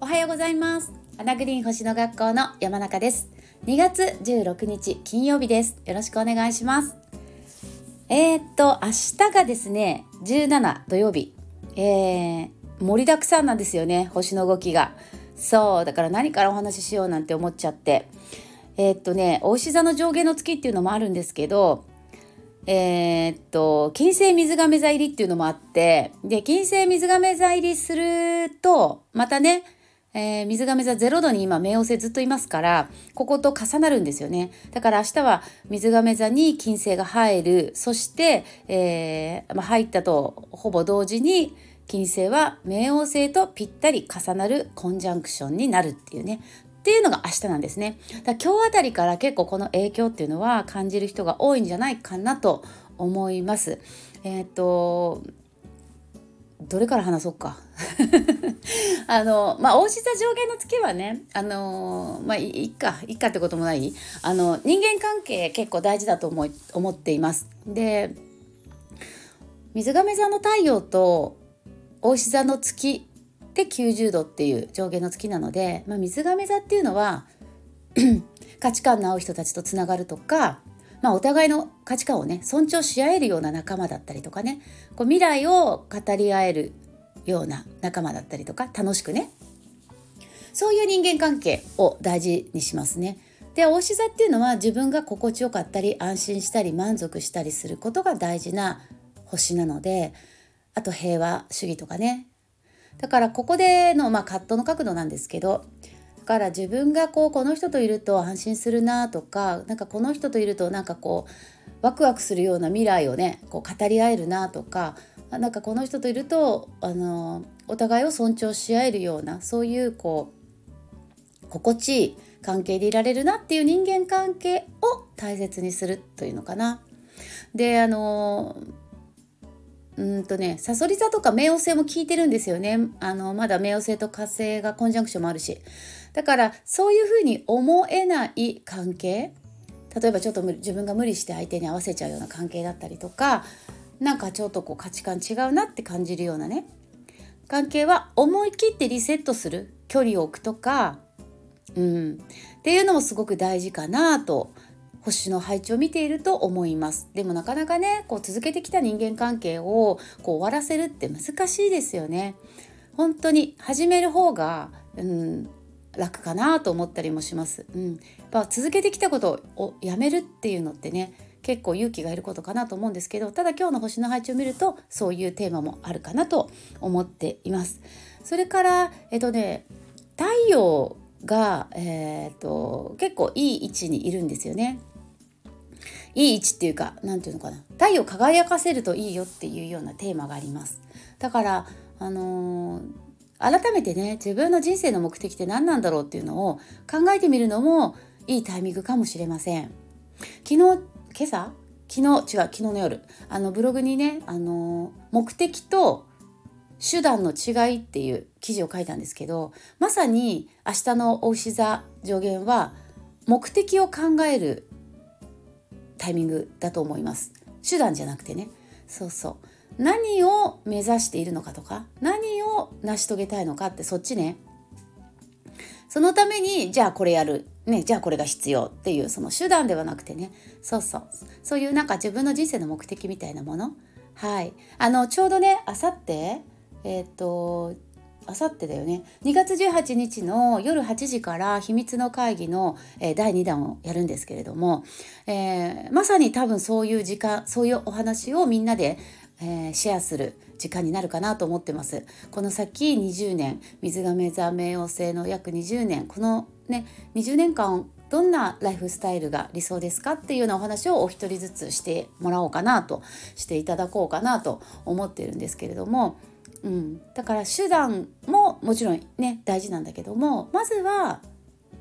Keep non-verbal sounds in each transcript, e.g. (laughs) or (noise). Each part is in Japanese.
おはようございます。アナグリーン星の学校の山中です。2月16日金曜日です。よろしくお願いします。えー、っと明日がですね17土曜日。えー、盛りだくさんなんですよね星の動きが。そうだから何からお話ししようなんて思っちゃって。えー、っとねお牛座の上下の月っていうのもあるんですけどえー、っと金星水亀座入りっていうのもあってで金星水亀座入りするとまたねえー、水亀座0度に今冥王星ずっといますからここと重なるんですよね。だから明日は水亀座に金星が入る。そして、えーまあ、入ったとほぼ同時に金星は冥王星とぴったり重なるコンジャンクションになるっていうね。っていうのが明日なんですね。だ今日あたりから結構この影響っていうのは感じる人が多いんじゃないかなと思います。えっ、とどれから話そうか (laughs) あのまあ大志座上限の月はねあのまあいいかいいかってこともないあの人間関係結構大事だと思い思っています。で水亀座の太陽と大志座の月で90度っていう上下の月なので、まあ、水亀座っていうのは (clears throat) 価値観の合う人たちとつながるとか、まあ、お互いの価値観をね尊重し合えるような仲間だったりとかねこう未来を語り合えるような仲間だったりとか楽しくねそういう人間関係を大事にしますね。でおし座っていうのは自分が心地よかったり安心したり満足したりすることが大事な星なのであと平和主義とかねだからここでの、まあ、カットの角度なんですけどだから自分がこうこの人といると安心するなとかなんかこの人といるとなんかこうワクワクするような未来をねこう語り合えるなとかなんかこの人といるとあのお互いを尊重し合えるようなそういうこう心地いい関係でいられるなっていう人間関係を大切にするというのかな。であのうんとねさそり座とか冥王星も効いてるんですよね。あのまだ冥王星と火星がコンジャンクションもあるし。だからそういうふうに思えない関係。例えばちょっと自分が無理して相手に合わせちゃうような関係だったりとかなんかちょっとこう価値観違うなって感じるようなね。関係は思い切ってリセットする。距離を置くとか、うん、っていうのもすごく大事かなと星の配置を見ていると思います。でもなかなかねこう続けてきた人間関係をこう終わらせるって難しいですよね。本当に始める方が、うん、楽かなと思ったりもします、うん、やっぱ続けてきたことをやめるっていうのってね結構勇気がいることかなと思うんですけどただ今日の星の配置を見るとそういうテーマもあるかなと思っています。それからえっとね太陽が、えーと結構いい位置にいるんですよね。いい位置っていうか何て言うのかな。太陽輝かせるといいよっていうようなテーマがあります。だからあのー、改めてね自分の人生の目的って何なんだろうっていうのを考えてみるのもいいタイミングかもしれません。昨日今朝？昨日違う昨日の夜。あのブログにねあのー、目的と手段の違いっていう記事を書いたんですけどまさに明日のお牛座上限は目的を考えるタイミングだと思います。手段じゃなくてね。そうそう。何を目指しているのかとか何を成し遂げたいのかってそっちね。そのためにじゃあこれやる。ねじゃあこれが必要っていうその手段ではなくてね。そうそう。そういうなんか自分の人生の目的みたいなもの。はい。あのちょうどねあさってえっ、とあさってだよね。2月18日の夜8時から秘密の会議の、えー、第2弾をやるんですけれども、えー、まさに多分そういう時間そういうお話をみんなで、えー、シェアする時間になるかなと思ってます。この先20年水亀座冥王星の約20年このね20年間どんなライフスタイルが理想ですかっていうようなお話をお一人ずつしてもらおうかなとしていただこうかなと思ってるんですけれどもうん、だから手段ももちろんね大事なんだけどもまずは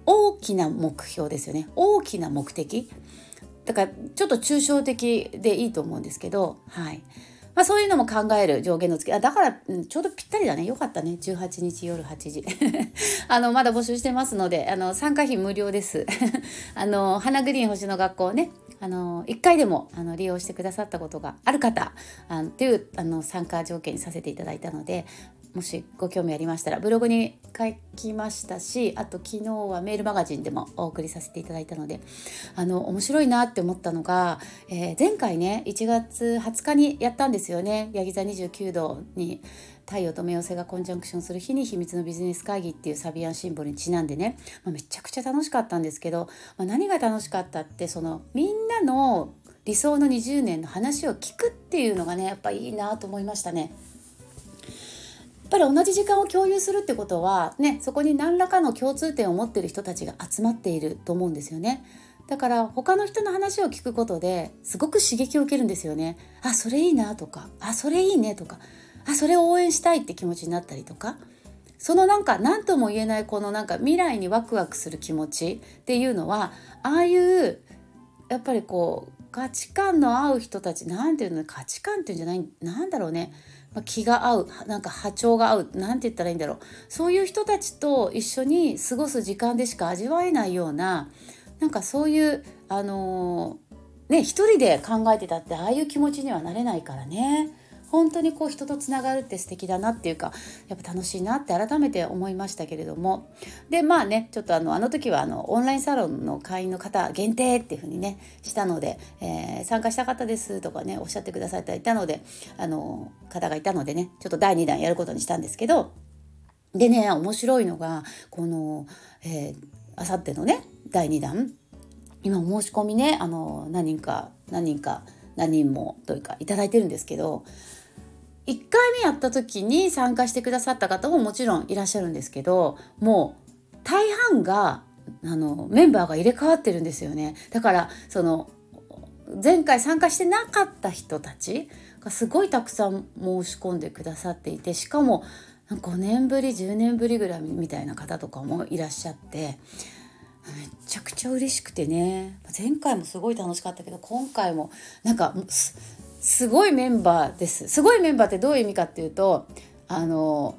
大きな目標ですよね。大きな目的。だからちょっと抽象的でいいと思うんですけどはい。まあ、そういうのも考える上限の月あだから、うん、ちょうどぴったりだね。よかったね。18日夜8時。(laughs) あのまだ募集してますのであの参加費無料です。(laughs) あの花グリーン星の学校ね。あの1回でもあの利用してくださったことがある方あのというあの参加条件にさせていただいたのでもしご興味ありましたらブログに書きましたしあと昨日はメールマガジンでもお送りさせていただいたのであの面白いなって思ったのが、えー、前回ね1月20日にやったんですよねヤギ座29度に太陽と冥王星がコンジャンクションする日に秘密のビジネス会議っていうサビアンシンボルにちなんでね、まあ、めちゃくちゃ楽しかったんですけど、まあ、何が楽しかったってそのみんなの理想の20年の話を聞くっていうのがねやっぱいいなと思いましたね。ぱり同じ時間を共有するってことはねそこに何らかの共通点を持ってる人たちが集まっていると思うんですよね。だから他の人の話を聞くことですごく刺激を受けるんですよね。あそれいいなとかあそれいいねとかあそれを応援したいって気持ちになったりとかそのなんか何とも言えないこのなんか未来にワクワクする気持ちっていうのはああいうやっぱりこう価値観の合う人たち何て言うの価値観っていうんじゃないなんだろうねまあ、気が合うなんか波長が合う何て言ったらいいんだろうそういう人たちと一緒に過ごす時間でしか味わえないようななんかそういうあのー、ね一人で考えてたってああいう気持ちにはなれないからね。本当にこう人とつながるって素敵だなっていうかやっぱ楽しいなって改めて思いましたけれども。でまあねちょっとあのあの時はあのオンラインサロンの会員の方限定っていうふうにねしたので、えー、参加した方ですとかねおっしゃってくださっていたのであの方がいたのでねちょっと第2弾やることにしたんですけどでね面白いのがこの、あさってのね第2弾。今お申し込みねあの何人か何人か何人もというか頂いてるんですけど1回目やった時に参加してくださった方ももちろんいらっしゃるんですけどもう大半があのメンバーが入れ替わってるんですよね。だからその前回参加してなかった人たちがすごいたくさん申し込んでくださっていてしかも5年ぶり10年ぶりぐらいみたいな方とかもいらっしゃってめちゃくちゃ嬉しくてね。前回もすごい楽しかったけど今回もなんかすごいメンバーです。すごいメンバーってどういう意味かっていうとあの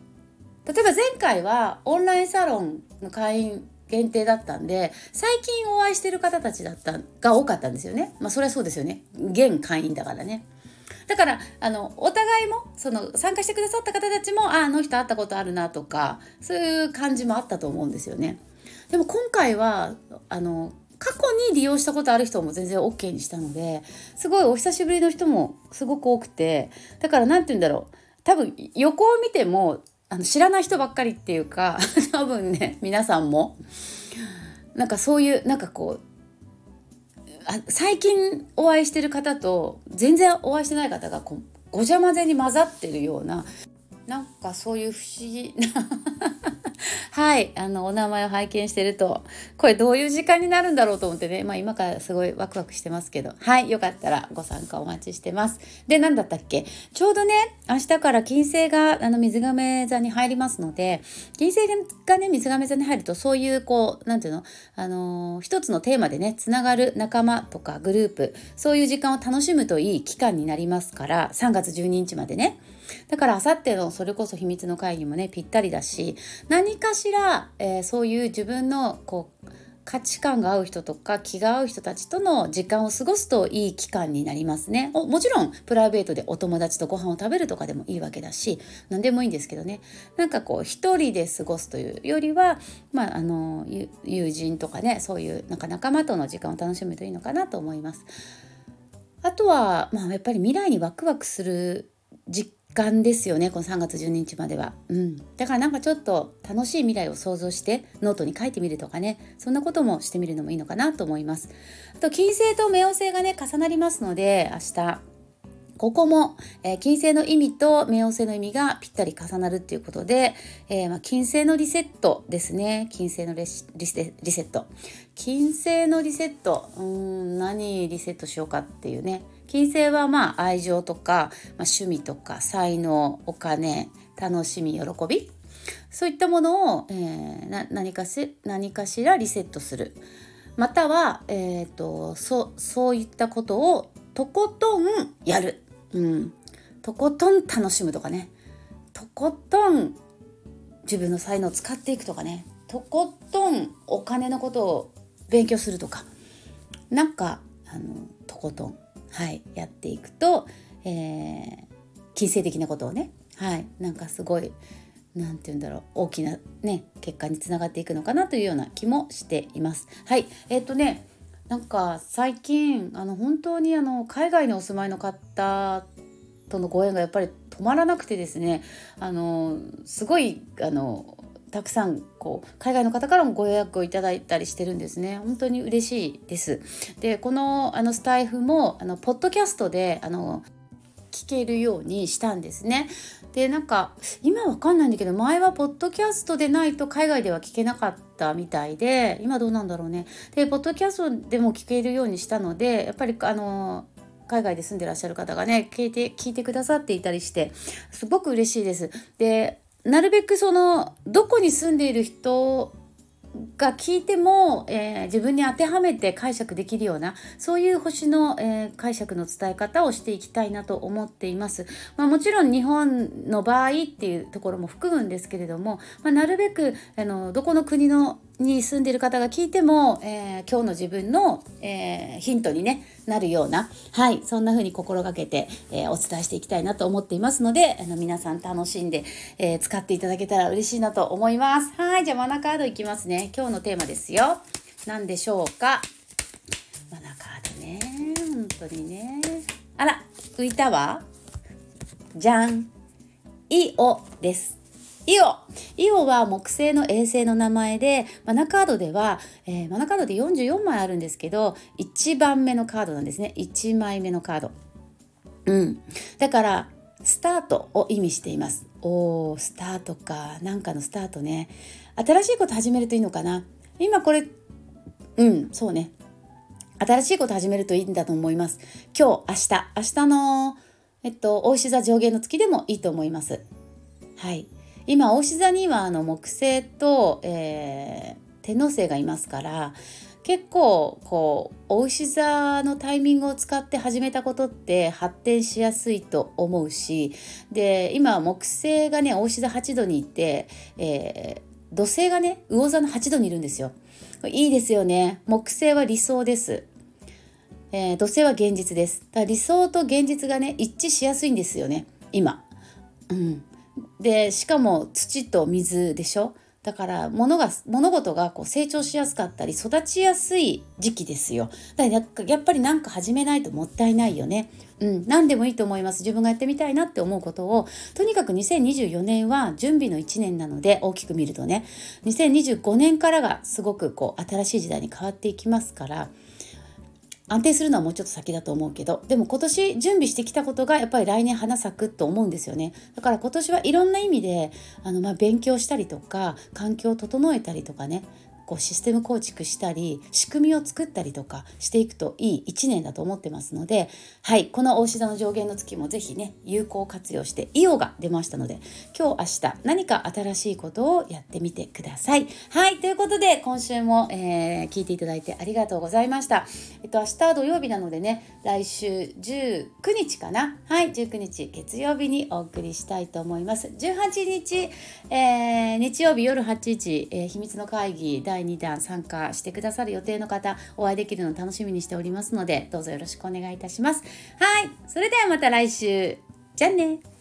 例えば前回はオンラインサロンの会員限定だったんで最近お会いしてる方たちだったが多かったんですよね。まあそれはそうですよね。現会員だからね。だからあのお互いもその参加してくださった方たちもああの人会ったことあるなとかそういう感じもあったと思うんですよね。でも今回はあの過去に利用したことある人も全然 OK にしたのですごいお久しぶりの人もすごく多くてだから何て言うんだろう。多分横を見てもあの知らない人ばっかりっていうか (laughs) 多分ね皆さんも。なんかそういうなんかこうあ最近お会いしてる方と全然お会いしてない方がこうごちゃ混ぜに混ざってるようななんかそういう不思議な (laughs) はい、あの、お名前を拝見してると、これどういう時間になるんだろうと思ってね、まあ今からすごいワクワクしてますけど、はい、よかったらご参加お待ちしてます。で、何だったっけ？ちょうどね、明日から金星があの水亀座に入りますので、金星がね、水亀座に入ると、そういうこう、なんていうの、あのー、一つのテーマでね、つながる仲間とかグループ、そういう時間を楽しむといい期間になりますから、3月12日までね。だからあさってのそれこそ秘密の会議もねぴったりだし何かしら、えー、そういう自分のこう価値観が合う人とか気が合う人たちとの時間を過ごすといい期間になりますねもちろんプライベートでお友達とご飯を食べるとかでもいいわけだし何でもいいんですけどねなんかこう一人で過ごすというよりは、まあ、あの友人とかねそういうなんか仲間との時間を楽しむといいのかなと思います。あとは、まあ、やっぱり未来にワクワクする実間ですよねこの3月12日までは、うん、だからなんかちょっと楽しい未来を想像してノートに書いてみるとかね。そんなこともしてみるのもいいのかなと思います。あと金星と冥王星がね重なりますので明日。ここも、えー、金星の意味と冥王星の意味がぴったり重なるっていうことで、えー、まあ、金星のリセットですね。金星のリセリセット。金星のリセット。うん何リセットしようかっていうね。金星はまあ愛情とか、まあ、趣味とか才能お金楽しみ喜び。そういったものを、えー、何かし何かしらリセットする。または、えーと、そそういったことをとことんやる、うん、とことん楽しむとかね。とことん自分の才能を使っていくとかね。とことんお金のことを勉強するとか。なんかあのとことん、はい、やっていくと、えー、金銭的なことをね、はい、なんかすごい何て言うんだろう大きなね結果につながっていくのかなというような気もしています。はいえっ、とねなんか最近あの本当にあの海外にお住まいの方とのご縁がやっぱり止まらなくてですねあのすごいあのたくさんこう海外の方からもご予約をいただいたりしてるんですね。本当に嬉しいです。でこのあのスタイフもあのポッドキャストであの聞けるようにしたんですね。でなんか今わかんないんだけど前はポッドキャストでないと海外では聞けなかったみたいで今どうなんだろうね。でポッドキャストでも聞けるようにしたのでやっぱりあの海外で住んでらっしゃる方がね聞いて聞いてくださっていたりしてすごく嬉しいです。でなるべくそのどこに住んでいる人が聞いても、えー、自分に当てはめて解釈できるようなそういう星の、えー、解釈の伝え方をしていきたいなと思っています。まあ、もちろん日本の場合っていうところも含むんですけれども、まあ、なるべくあのどこの国のに住んでいる方が聞いても、えー、今日の自分の、えー、ヒントに、ね、なるような、はい、そんな風に心がけて、えー、お伝えしていきたいなと思っていますのであの皆さん楽しんで、え使っていただけたら嬉しいなと思います。はいじゃあマナカードいきますね。今日のテーマですよ。何でしょうか？マナカードね。本当にね。あら浮いたわ。じゃんイオです。イオ。イオは木星の衛星の名前でマナカードでは、えー、マナカードで44枚あるんですけど1番目のカードなんですね。1枚目のカード。うん。だからスタートを意味しています。おースタートか。なんかのスタートね。新しいこと始めるといいのかな。今これうんそうね。新しいこと始めるといいんだと思います。今日明日。明日のえっと大石座上限の月でもいいと思います。はい。今牡牛座にはあの木星と、えー、天王星がいますから結構こうお牛座のタイミングを使って始めたことって発展しやすいと思うしで今木星がねお牛座8度にいて、えー、土星がね魚座の8度にいるんですよ。いいですよね木星は理想です。えー、土星は現実です。だから理想と現実がね一致しやすいんですよね今。うん、でしかも土と水でしょ？だから物が物事がこう成長しやすかったり育ちやすい時期ですよ。だからやっぱり何か始めないともったいないよね。うん。何でもいいと思います。自分がやってみたいなって思うことをとにかく2024年は準備の1年なので大きく見るとね。2025年からがすごくこう新しい時代に変わっていきますから安定するのはもうちょっと先だと思うけどでも今年準備してきたことがやっぱり来年花咲くと思うんですよね。だから今年はいろんな意味であのまあ勉強したりとか環境を整えたりとかねこうシステム構築したり仕組みを作ったりとかしていくといい1年だと思ってますのではいこの大志座の上限の月も是非ね有効活用してイオが出ましたので今日明日何か新しいことをやってみてください。はいということで今週も、えー、聞いていただいてありがとうございました。えっと明日土曜日なのでね来週19日かなはい19日月曜日にお送りしたいと思います。18日、えー、日曜日夜8時、えー、秘密の会議第第2弾参加してくださる予定の方お会いできるの楽しみにしておりますのでどうぞよろしくお願いいたします。はいそれではまた来週。じゃあね。